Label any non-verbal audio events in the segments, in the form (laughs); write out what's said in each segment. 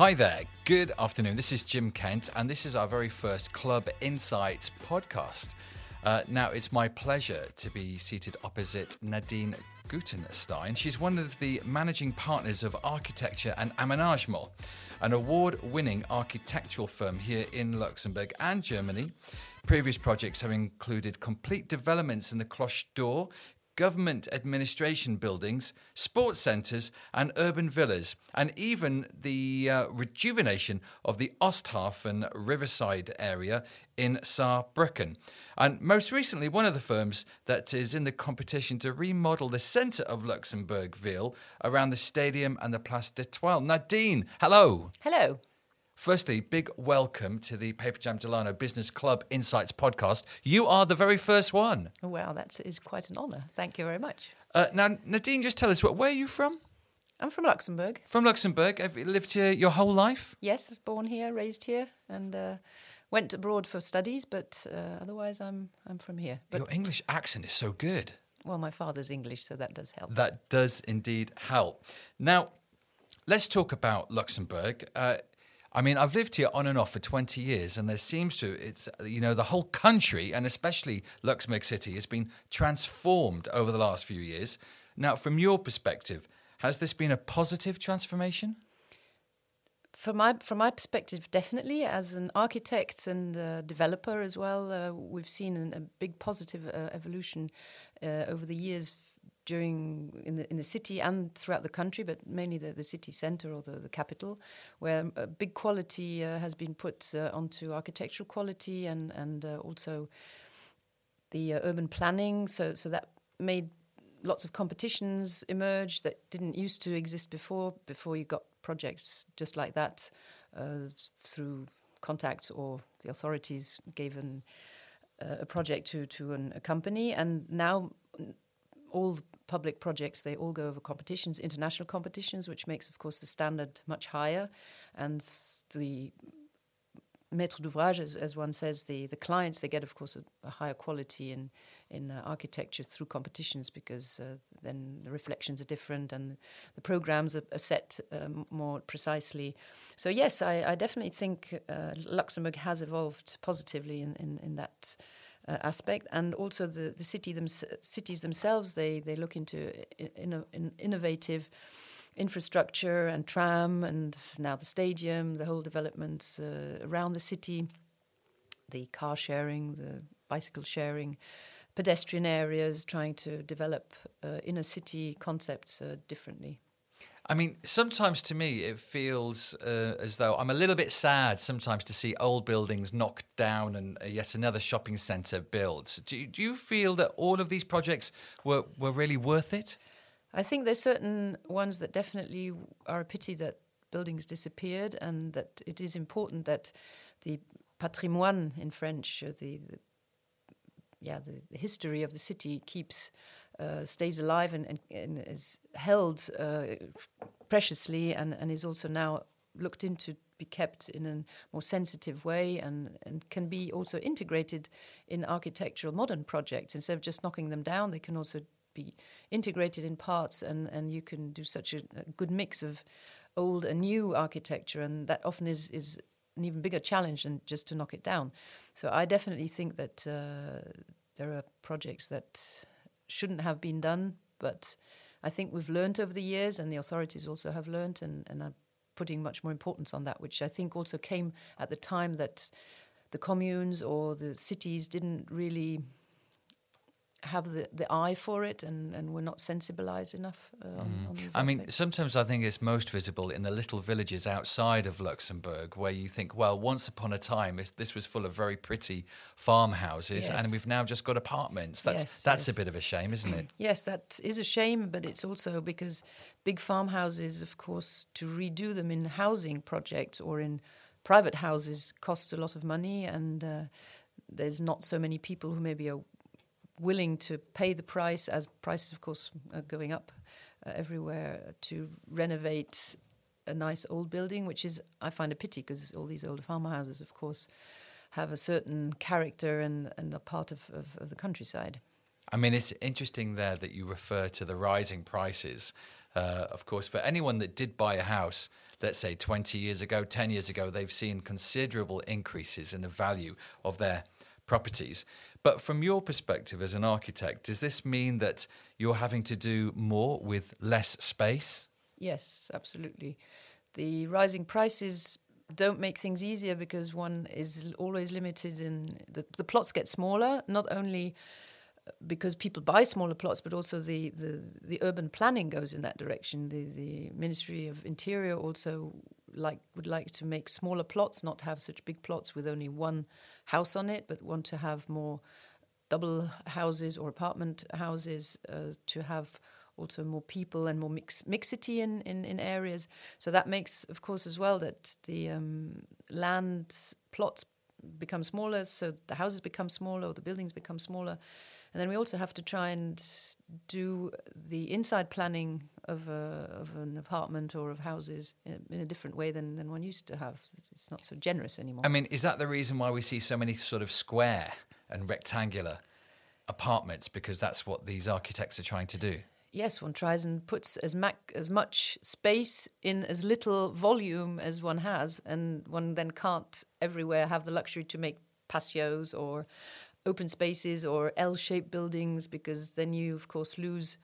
Hi there, good afternoon. This is Jim Kent, and this is our very first Club Insights podcast. Uh, now, it's my pleasure to be seated opposite Nadine Gutenstein. She's one of the managing partners of Architecture and Aménagement, an award winning architectural firm here in Luxembourg and Germany. Previous projects have included complete developments in the Cloche d'Or, government administration buildings, sports centres, and urban villas, and even the uh, rejuvenation of the Osthafen riverside area in Saarbrücken. And most recently, one of the firms that is in the competition to remodel the centre of Luxembourgville around the stadium and the Place d'Etoile. Nadine, hello. Hello. Firstly, big welcome to the Paperjam Delano Business Club Insights podcast. You are the very first one. Well, that is quite an honour. Thank you very much. Uh, now, Nadine, just tell us, where are you from? I'm from Luxembourg. From Luxembourg. Have you lived here your whole life? Yes, born here, raised here, and uh, went abroad for studies, but uh, otherwise I'm, I'm from here. But, your English accent is so good. Well, my father's English, so that does help. That does indeed help. Now, let's talk about Luxembourg. Uh, I mean, I've lived here on and off for 20 years, and there seems to, it's, you know, the whole country, and especially Luxembourg City, has been transformed over the last few years. Now, from your perspective, has this been a positive transformation? From my from my perspective, definitely. As an architect and uh, developer as well, uh, we've seen an, a big positive uh, evolution uh, over the years during in the in the city and throughout the country, but mainly the, the city centre or the, the capital, where a big quality uh, has been put uh, onto architectural quality and and uh, also the uh, urban planning. So so that made lots of competitions emerge that didn't used to exist before. Before you got projects just like that uh, through contacts or the authorities gave an, uh, a project to to an, a company, and now all public projects they all go over competitions, international competitions, which makes, of course, the standard much higher, and the maître d'ouvrage, as, as one says, the, the clients they get, of course, a, a higher quality in in uh, architecture through competitions because uh, then the reflections are different and the programs are, are set um, more precisely. So yes, I, I definitely think uh, Luxembourg has evolved positively in in, in that uh, aspect, and also the the city them cities themselves they they look into in, in innovative infrastructure and tram and now the stadium, the whole developments uh, around the city, the car sharing, the bicycle sharing, pedestrian areas, trying to develop uh, inner city concepts uh, differently. I mean, sometimes to me it feels uh, as though I'm a little bit sad sometimes to see old buildings knocked down and uh, yet another shopping centre built. Do you, do you feel that all of these projects were, were really worth it? I think there's certain ones that definitely are a pity that buildings disappeared and that it is important that the patrimoine in French, the, the yeah, the, the history of the city keeps uh, stays alive and, and, and is held uh, preciously and, and is also now looked into to be kept in a more sensitive way and, and can be also integrated in architectural modern projects. Instead of just knocking them down they can also be integrated in parts and, and you can do such a, a good mix of old and new architecture and that often is, is an even bigger challenge than just to knock it down. So I definitely think that uh, there are projects that shouldn't have been done, but I think we've learned over the years, and the authorities also have learned, and, and are putting much more importance on that, which I think also came at the time that the communes or the cities didn't really have the, the eye for it and, and we're not sensibilized enough uh, on, mm. on these I aspects. mean, sometimes I think it's most visible in the little villages outside of Luxembourg where you think, well, once upon a time this was full of very pretty farmhouses yes. and we've now just got apartments. That's, yes, that's yes. a bit of a shame, isn't it? (clears throat) yes, that is a shame, but it's also because big farmhouses, of course, to redo them in housing projects or in private houses cost a lot of money and uh, there's not so many people who maybe are willing to pay the price, as prices, of course, are going up uh, everywhere, to renovate a nice old building, which is, I find a pity because all these old farmhouses, of course, have a certain character and, and a part of, of, of the countryside. I mean, it's interesting there that you refer to the rising prices Uh, of course, for anyone that did buy a house, let's say 20 years ago, 10 years ago, they've seen considerable increases in the value of their properties. But from your perspective as an architect, does this mean that you're having to do more with less space? Yes, absolutely. The rising prices don't make things easier because one is always limited in the, the plots get smaller, not only uh, because people buy smaller plots, but also the, the, the urban planning goes in that direction. The, the Ministry of Interior also like would like to make smaller plots, not have such big plots with only one house on it, but want to have more double houses or apartment houses uh, to have also more people and more mix, mixity in, in, in, areas. So that makes, of course, as well that the um, land plots become smaller, so the houses become smaller, or the buildings become smaller. And then we also have to try and do the inside planning of, a, of an apartment or of houses in, in, a different way than, than one used to have. It's not so generous anymore. I mean, is that the reason why we see so many sort of square and rectangular apartments? Because that's what these architects are trying to do. Yes, one tries and puts as, mac- as much space in as little volume as one has, and one then can't everywhere have the luxury to make patios or open spaces or L-shaped buildings because then you, of course, lose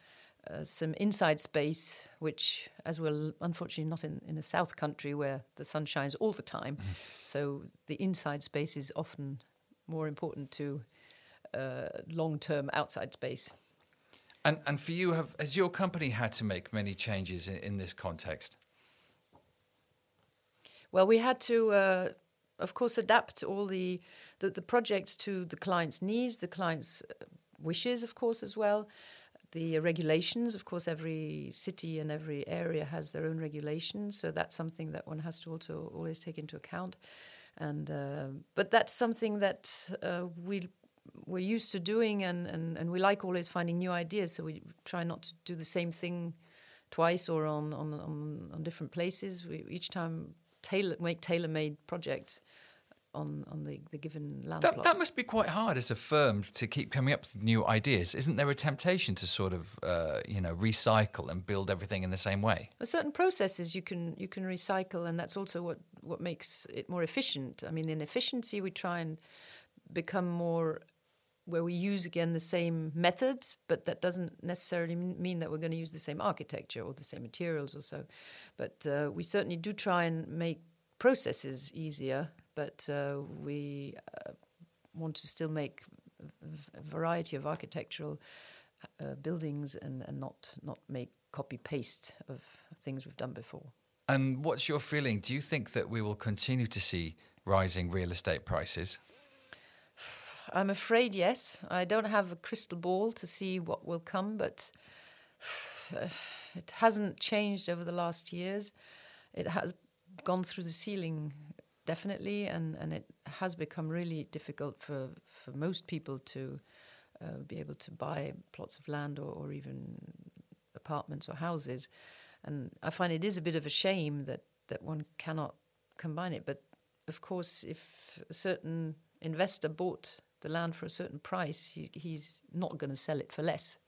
uh, some inside space, which, as well, unfortunately, not in, in a south country where the sun shines all the time. Mm-hmm. so the inside space is often more important to uh, long-term outside space. And and for you, have has your company had to make many changes in, in this context? Well, we had to, uh, of course, adapt all the the, the projects to the client's needs, the client's uh, wishes, of course, as well. The regulations, of course, every city and every area has their own regulations, so that's something that one has to also always take into account. And uh, but that's something that uh, we we're used to doing, and, and, and we like always finding new ideas. So we try not to do the same thing twice or on on, on, on different places. We each time tailor make tailor made projects on, on the, the given land that, plot. That must be quite hard as a firm to keep coming up with new ideas. Isn't there a temptation to sort of, uh, you know, recycle and build everything in the same way? Well, certain processes you can you can recycle, and that's also what, what makes it more efficient. I mean, in efficiency, we try and become more where we use again the same methods, but that doesn't necessarily mean that we're going to use the same architecture or the same materials or so. But uh, we certainly do try and make processes easier but uh, we uh, want to still make a variety of architectural uh, buildings and, and not not make copy paste of things we've done before. And what's your feeling? Do you think that we will continue to see rising real estate prices? I'm afraid yes. I don't have a crystal ball to see what will come, but (sighs) it hasn't changed over the last years. It has gone through the ceiling definitely, and, and it has become really difficult for, for most people to uh, be able to buy plots of land or, or even apartments or houses. And I find it is a bit of a shame that, that one cannot combine it. But of course, if a certain investor bought the land for a certain price, he, he's not going to sell it for less.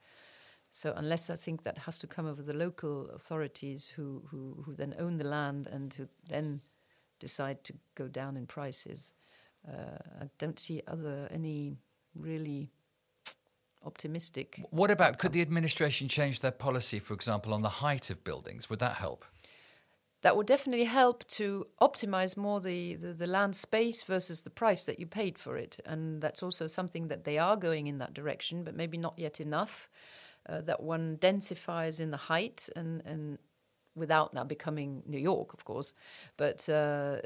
So unless I think that has to come over the local authorities who, who, who then own the land and who then decide to go down in prices. Uh, I don't see other any really optimistic. What about outcome. could the administration change their policy, for example, on the height of buildings? Would that help? That would definitely help to optimize more the, the, the, land space versus the price that you paid for it. And that's also something that they are going in that direction, but maybe not yet enough. Uh, that one densifies in the height and, and without now becoming New York, of course. But uh,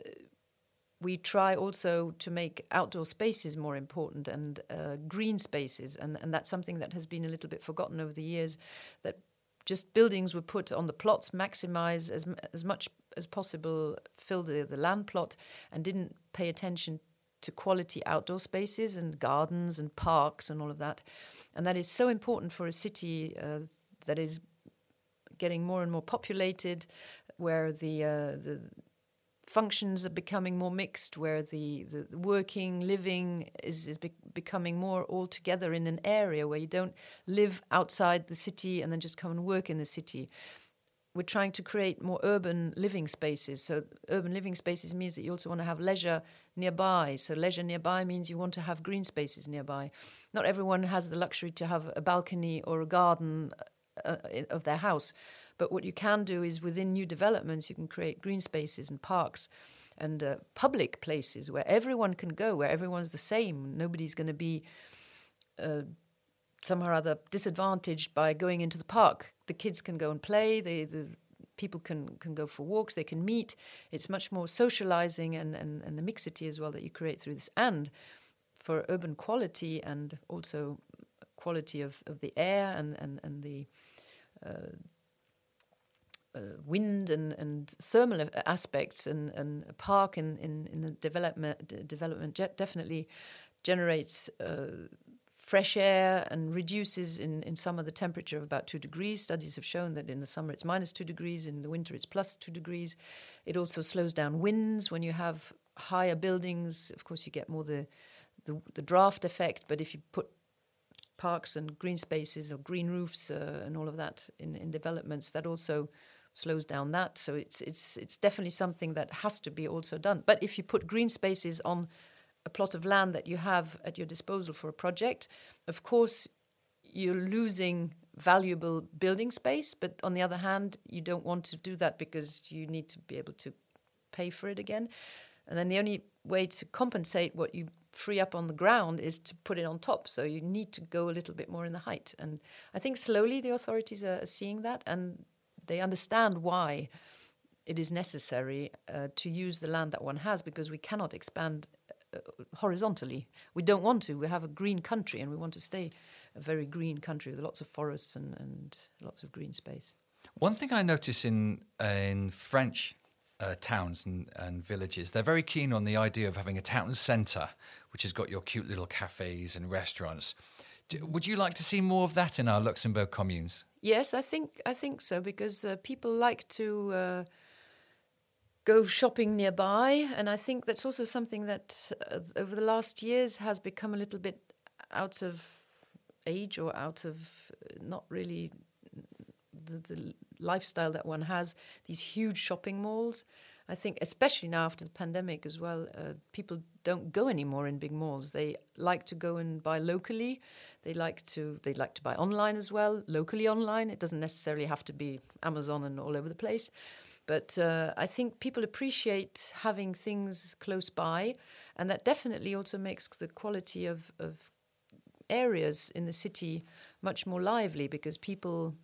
we try also to make outdoor spaces more important and uh, green spaces, and, and that's something that has been a little bit forgotten over the years. That just buildings were put on the plots, maximize as as much as possible, fill the, the land plot, and didn't pay attention to quality outdoor spaces and gardens and parks and all of that. And that is so important for a city uh, that is getting more and more populated, where the uh, the functions are becoming more mixed, where the, the working, living is, is be- becoming more all together in an area where you don't live outside the city and then just come and work in the city. we're trying to create more urban living spaces. So urban living spaces means that you also want to have leisure nearby. So leisure nearby means you want to have green spaces nearby. Not everyone has the luxury to have a balcony or a garden uh, of their house. But what you can do is within new developments, you can create green spaces and parks and uh, public places where everyone can go, where everyone's the same. Nobody's going to be uh, somehow or other disadvantaged by going into the park. The kids can go and play. They, the people can can go for walks. They can meet. It's much more socializing and, and, and the mixity as well that you create through this. And for urban quality and also quality of, of the air and and and the uh, uh, wind and, and thermal aspects and, and a park in, in, in the development development definitely generates uh, fresh air and reduces in, in summer the temperature of about two degrees. Studies have shown that in the summer it's minus two degrees, in the winter it's plus two degrees. It also slows down winds when you have higher buildings. Of course, you get more the, the, the draft effect, but if you put parks and green spaces or green roofs uh, and all of that in, in developments, that also slows down that. So it's it's it's definitely something that has to be also done. But if you put green spaces on a plot of land that you have at your disposal for a project, of course, you're losing valuable building space. But on the other hand, you don't want to do that because you need to be able to pay for it again. And then the only way to compensate what you free up on the ground is to put it on top. So you need to go a little bit more in the height. And I think slowly the authorities are seeing that and they understand why it is necessary uh, to use the land that one has because we cannot expand uh, horizontally. We don't want to. We have a green country and we want to stay a very green country with lots of forests and, and lots of green space. One thing I notice in in French uh, towns and, and, villages, they're very keen on the idea of having a town centre, which has got your cute little cafes and restaurants. Do, would you like to see more of that in our Luxembourg communes? Yes, I think I think so because uh, people like to uh, go shopping nearby. And I think that's also something that uh, over the last years has become a little bit out of age or out of uh, not really the, the lifestyle that one has. These huge shopping malls. I think, especially now after the pandemic as well, uh, people don't go anymore in big malls. They like to go and buy locally. They like to they like to buy online as well, locally online. It doesn't necessarily have to be Amazon and all over the place. But uh, I think people appreciate having things close by, and that definitely also makes the quality of, of areas in the city much more lively because people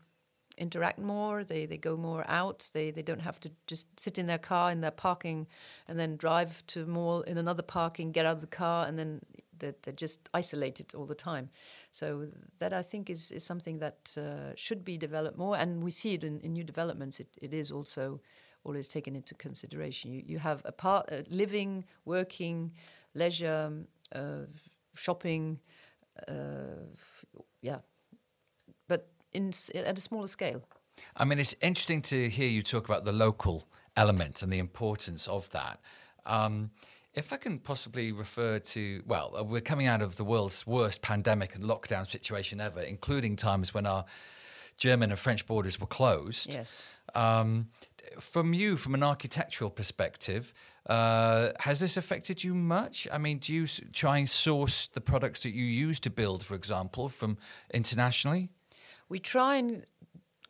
interact more, they, they go more out, they, they don't have to just sit in their car in their parking and then drive to mall in another parking, get out of the car, and then they're, they're just isolated all the time. So that I think is, is something that uh, should be developed more, and we see it in, in new developments. It, it is also always taken into consideration. You, you have a part uh, living, working, leisure, uh, shopping, uh, yeah, in at a smaller scale. I mean, it's interesting to hear you talk about the local element and the importance of that. Um, if I can possibly refer to, well, uh, we're coming out of the world's worst pandemic and lockdown situation ever, including times when our German and French borders were closed. Yes. Um, from you, from an architectural perspective, uh, has this affected you much? I mean, do you try and source the products that you use to build, for example, from internationally? We try and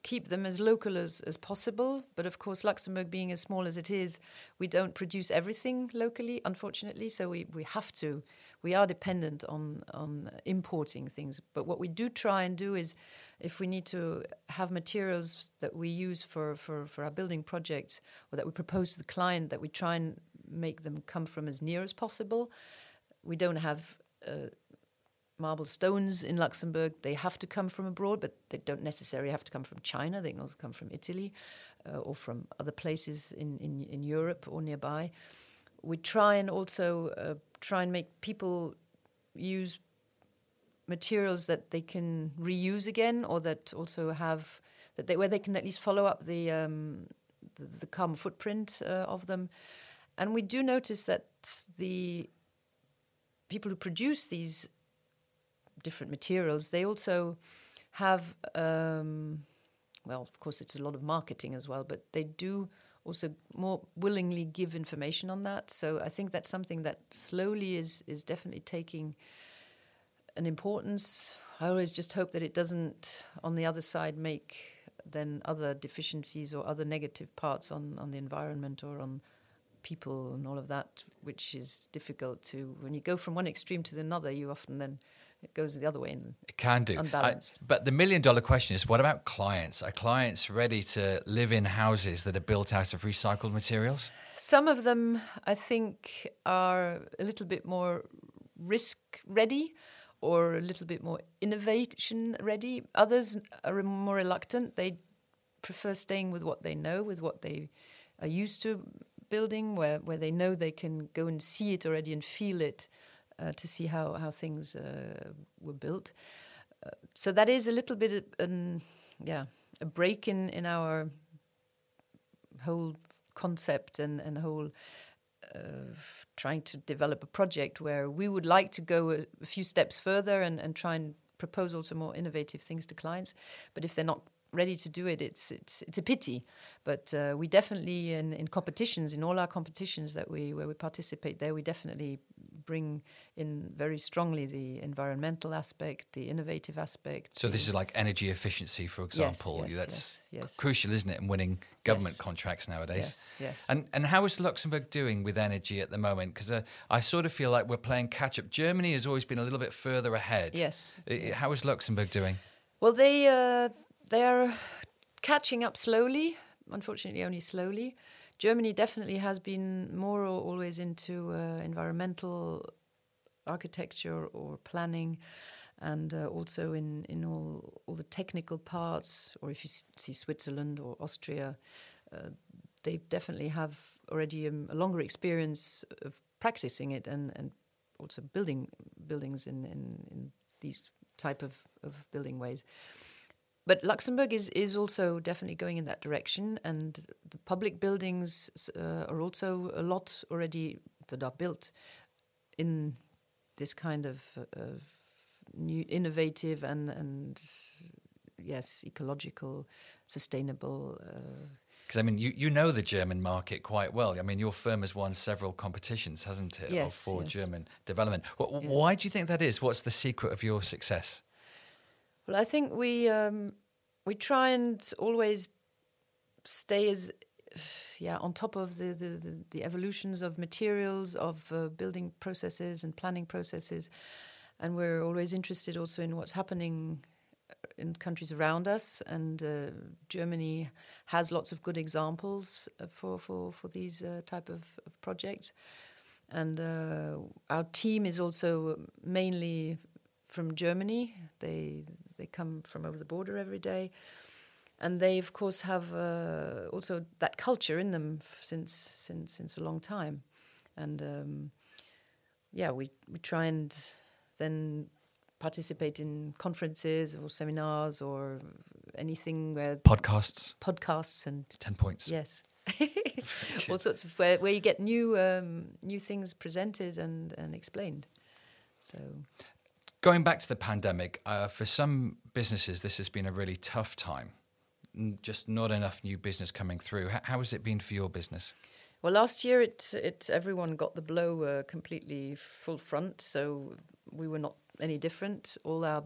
keep them as local as, as possible. But of course, Luxembourg being as small as it is, we don't produce everything locally, unfortunately. So we, we have to, we are dependent on, on importing things. But what we do try and do is if we need to have materials that we use for, for, for our building projects or that we propose to the client, that we try and make them come from as near as possible. We don't have uh, marble stones in Luxembourg, they have to come from abroad, but they don't necessarily have to come from China. They can also come from Italy uh, or from other places in, in, in, Europe or nearby. We try and also uh, try and make people use materials that they can reuse again or that also have that they where they can at least follow up the um, the, the, carbon footprint uh, of them. And we do notice that the people who produce these different materials, they also have um, well, of course, it's a lot of marketing as well, but they do also more willingly give information on that. So I think that's something that slowly is is definitely taking an importance. I always just hope that it doesn't, on the other side, make then other deficiencies or other negative parts on, on the environment or on people and all of that, which is difficult to. When you go from one extreme to another, you often then it goes the other way and it can do. Unbalanced. I, but the million dollar question is what about clients? Are clients ready to live in houses that are built out of recycled materials? Some of them i think are a little bit more risk ready or a little bit more innovation ready others are more reluctant. They prefer staying with what they know with what they are used to building where, where they know they can go and see it already and feel it to see how how things uh, were built. Uh, so that is a little bit, um, yeah, a break in in our whole concept and and whole. Uh, trying to develop a project where we would like to go a, a few steps further and, and try and propose also more innovative things to clients. But if they're not ready to do it, it's it's it's a pity. But uh, we definitely in, in competitions, in all our competitions that we where we participate there, we definitely bring in very strongly the environmental aspect, the innovative aspect. So this is like energy efficiency, for example. Yes, yes, That's yes, yes. crucial, isn't it, in winning government contracts nowadays? Yes, yes. And and how is Luxembourg doing with energy at the moment? Because uh, I sort of feel like we're playing catch up. Germany has always been a little bit further ahead. Yes. yes. How is Luxembourg doing? Well, they uh, they are catching up slowly. Unfortunately, only slowly. Germany definitely has been more always into uh, environmental architecture or planning, and uh, also in, in all all the technical parts. Or if you see Switzerland or Austria, uh, they definitely have already um, a longer experience of practicing it and, and also building buildings in, in, in these type of, of building ways. But Luxembourg is, is also definitely going in that direction, and the public buildings uh, are also a lot already that are built in this kind of, of new, innovative and and yes, ecological, sustainable. Because uh, I mean, you, you know the German market quite well. I mean, your firm has won several competitions, hasn't it, yes, for yes. German development. Yes. Why do you think that is? What's the secret of your success? Well, I think we um, we try and always stay as yeah on top of the the, the, the evolutions of materials of uh, building processes and planning processes, and we're always interested also in what's happening in countries around us. And uh, Germany has lots of good examples uh, for for for these uh, type of, of projects. And uh, our team is also mainly from Germany. They they come from over the border every day, and they of course have uh, also that culture in them since since since a long time, and um, yeah, we we try and then participate in conferences or seminars or anything where podcasts. Podcasts and 10 points. Yes. (laughs) All sorts of where, where you get new um, new things presented and and explained. So Going back to the pandemic, uh, for some businesses, this has been a really tough time. Just not enough new business coming through. How, how has it been for your business? Well, last year it it everyone got the blow uh, completely full front, so we were not any different. All our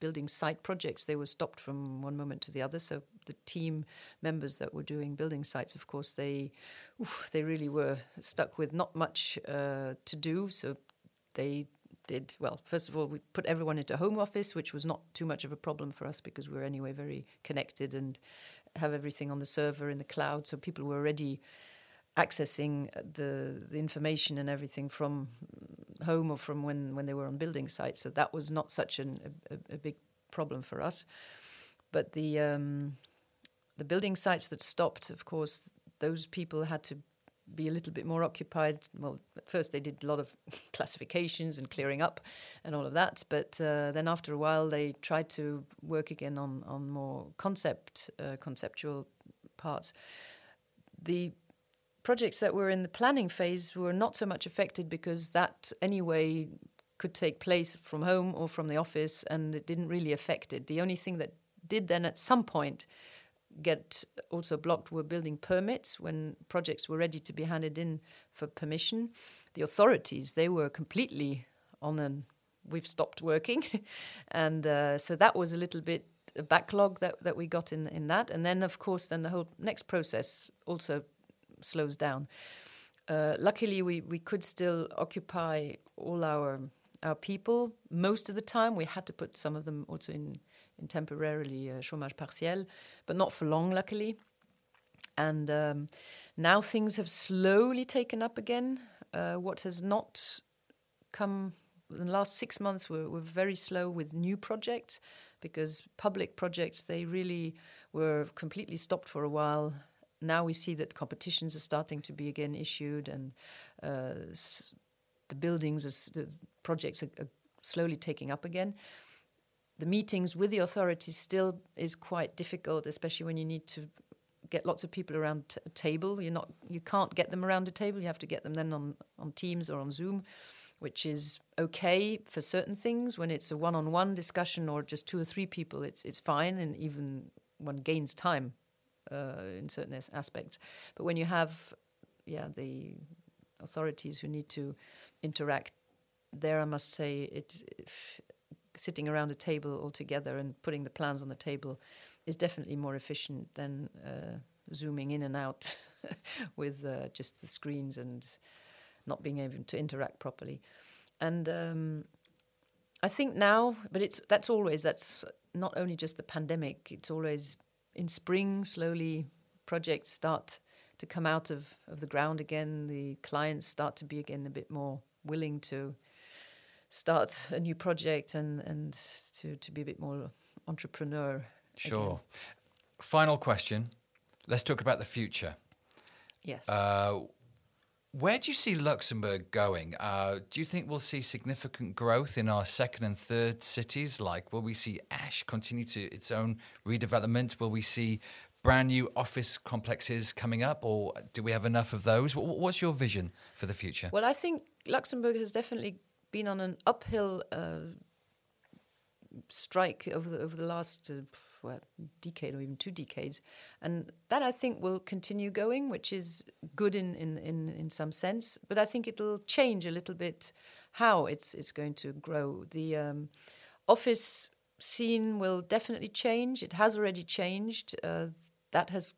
building site projects they were stopped from one moment to the other. So the team members that were doing building sites, of course, they oof, they really were stuck with not much uh, to do. So they did well. First of all, we put everyone into home office, which was not too much of a problem for us because we we're anyway very connected and have everything on the server in the cloud. So people were already accessing the the information and everything from home or from when when they were on building sites. So that was not such an, a, a big problem for us. But the um, the building sites that stopped, of course, those people had to be a little bit more occupied. Well, at first they did a lot of (laughs) classifications and clearing up and all of that, but uh, then after a while they tried to work again on on more concept uh, conceptual parts. The projects that were in the planning phase were not so much affected because that anyway could take place from home or from the office, and it didn't really affect it. The only thing that did then at some point get also blocked were building permits when projects were ready to be handed in for permission. The authorities they were completely on an we've stopped working, (laughs) and uh, so that was a little bit a backlog that, that we got in in that, and then of course then the whole next process also slows down. Uh, luckily, we, we could still occupy all our our people most of the time. We had to put some of them also in in temporarily uh, chômage partiel, but not for long, luckily. And um, now things have slowly taken up again. Uh, what has not come in the last six months were, were very slow with new projects because public projects they really were completely stopped for a while. Now we see that competitions are starting to be again issued and uh, the buildings, the projects are, are slowly taking up again the meetings with the authorities still is quite difficult, especially when you need to get lots of people around a table. You're not, you can't get them around a table. You have to get them then on on Teams or on Zoom, which is okay for certain things. When it's a one-on-one discussion or just two or three people, it's it's fine, and even one gains time uh, in certain as- aspects. But when you have, yeah, the authorities who need to interact, there I must say it sitting around a table all together and putting the plans on the table is definitely more efficient than uh, zooming in and out (laughs) with uh, just the screens and not being able to interact properly. And um, I think now, but it's that's always that's not only just the pandemic. It's always in spring. Slowly, projects start to come out of, of the ground again. The clients start to be again a bit more willing to start a new project and and to to be a bit more entrepreneur. Sure. Again. Final question. Let's talk about the future. Yes. Uh, where do you see Luxembourg going? Uh, do you think we'll see significant growth in our second and third cities? Like, will we see Esch continue to its own redevelopment? Will we see brand new office complexes coming up, or do we have enough of those? What's your vision for the future? Well, I think Luxembourg has definitely been on an uphill uh, strike over the over the last uh, decade or even two decades, and that I think will continue going, which is good in, in, in, in some sense. But I think it'll change a little bit how it's it's going to grow. The um, office scene will definitely change. It has already changed. Uh, that has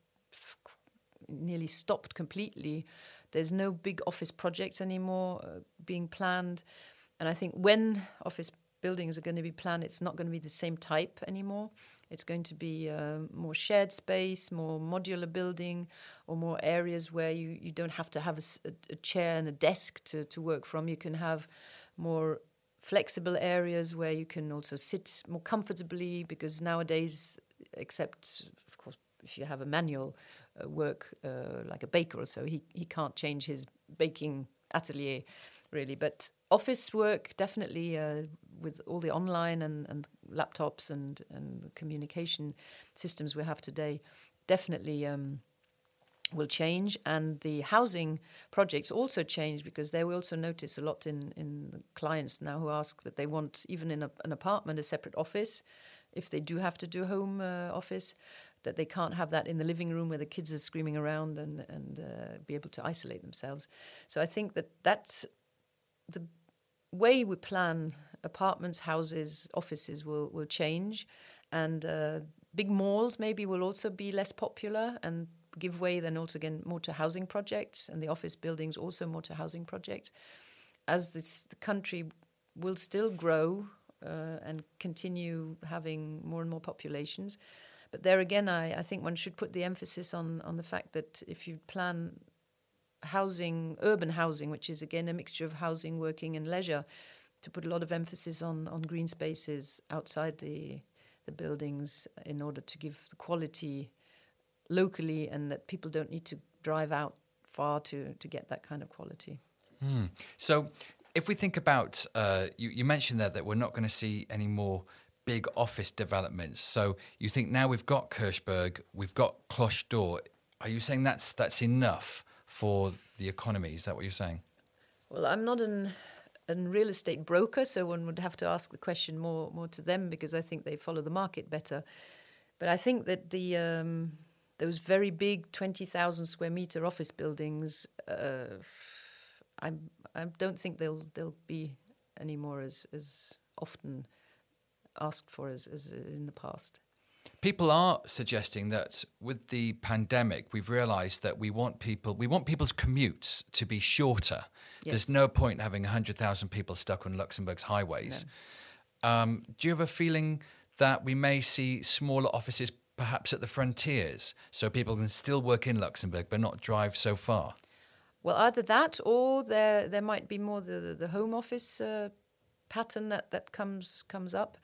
nearly stopped completely. There's no big office projects anymore uh, being planned. And I think when office buildings are going to be planned, it's not going to be the same type anymore. It's going to be uh, more shared space, more modular building, or more areas where you, you don't have to have a, a chair and a desk to, to work from. You can have more flexible areas where you can also sit more comfortably because nowadays, except, of course, if you have a manual uh, work uh, like a baker or so, he, he can't change his baking atelier really. But office work definitely uh, with all the online and, and laptops and and communication systems we have today definitely um, will change and the housing projects also change because they we also notice a lot in in clients now who ask that they want even in a, an apartment a separate office if they do have to do home uh, office that they can't have that in the living room where the kids are screaming around and and uh, be able to isolate themselves so i think that that's the way we plan apartments, houses, offices will will change, and uh, big malls maybe will also be less popular and give way then also again more to housing projects, and the office buildings also more to housing projects. As this the country will still grow uh, and continue having more and more populations. But there again, I, I think one should put the emphasis on, on the fact that if you plan housing, urban housing, which is again a mixture of housing, working, and leisure, to put a lot of emphasis on on green spaces outside the the buildings in order to give the quality locally, and that people don't need to drive out far to to get that kind of quality. Hmm. So, if we think about, uh, you, you mentioned there that we're not going to see any more big office developments. So, you think now we've got Kirchberg, we've got Cloche d'Or. Are you saying that's that's enough? For the economy. Is that what you're saying? Well, I'm not an a real estate broker, so one would have to ask the question more more to them because I think they follow the market better. But I think that the um, those very big 20,000 square meter office buildings, uh, I'm, I don't think they'll they'll be anymore as as often asked for as, as in the past. People are suggesting that with the pandemic, we've realised that we want people we want people's commutes to be shorter. Yes. There's no point having hundred thousand people stuck on Luxembourg's highways. No. Um, do you have a feeling that we may see smaller offices perhaps at the frontiers, so people can still work in Luxembourg but not drive so far? Well, either that, or there there might be more the the home office uh, pattern that that comes comes up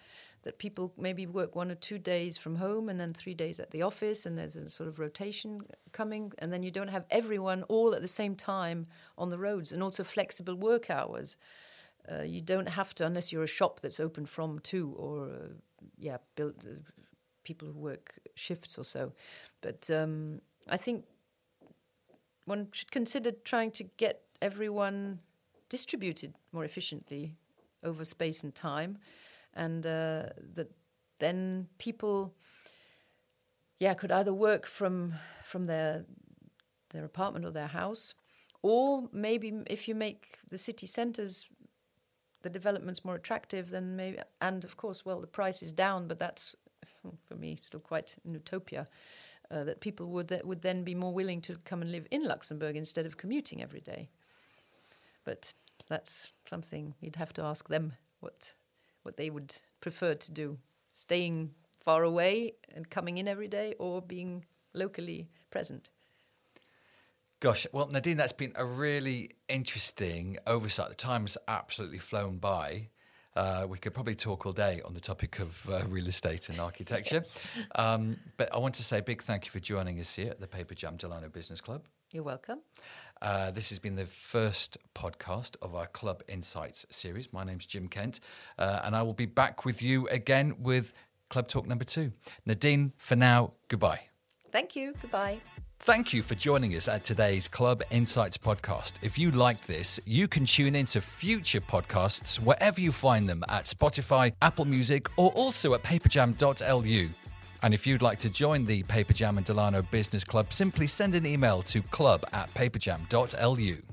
that people maybe work one or two days from home and then three days at the office, and there's a sort of rotation coming, and then you don't have everyone all at the same time on the roads, and also flexible work hours. Uh, you don't have to, unless you're a shop that's open from two, or uh, yeah, build, uh, people who work shifts or so. But um, I think one should consider trying to get everyone distributed more efficiently over space and time and uh, that then people yeah could either work from from their their apartment or their house or maybe if you make the city centers the developments more attractive then maybe and of course well the price is down but that's (laughs) for me still quite an utopia uh, that people would would then be more willing to come and live in Luxembourg instead of commuting every day. But that's something you'd have to ask them what what they would prefer to do staying far away and coming in every day or being locally present. Gosh, well, Nadine, that's been a really interesting oversight. The time has absolutely flown by. Uh, we could probably talk all day on the topic of uh, real estate and architecture. (laughs) yes. um, but I want to say a big thank you for joining us here at the Paperjam Delano Business Club. You're welcome. Uh, this has been the first podcast of our Club Insights series. My name's Jim Kent, uh, and I will be back with you again with Club Talk number two. Nadine, for now, goodbye. Thank you. Goodbye. Thank you for joining us at today's Club Insights podcast. If you liked this, you can tune into future podcasts wherever you find them at Spotify, Apple Music, or also at paperjam.lu. And if you'd like to join the Paperjam and Delano Business Club, simply send an email to club at paperjam.lu.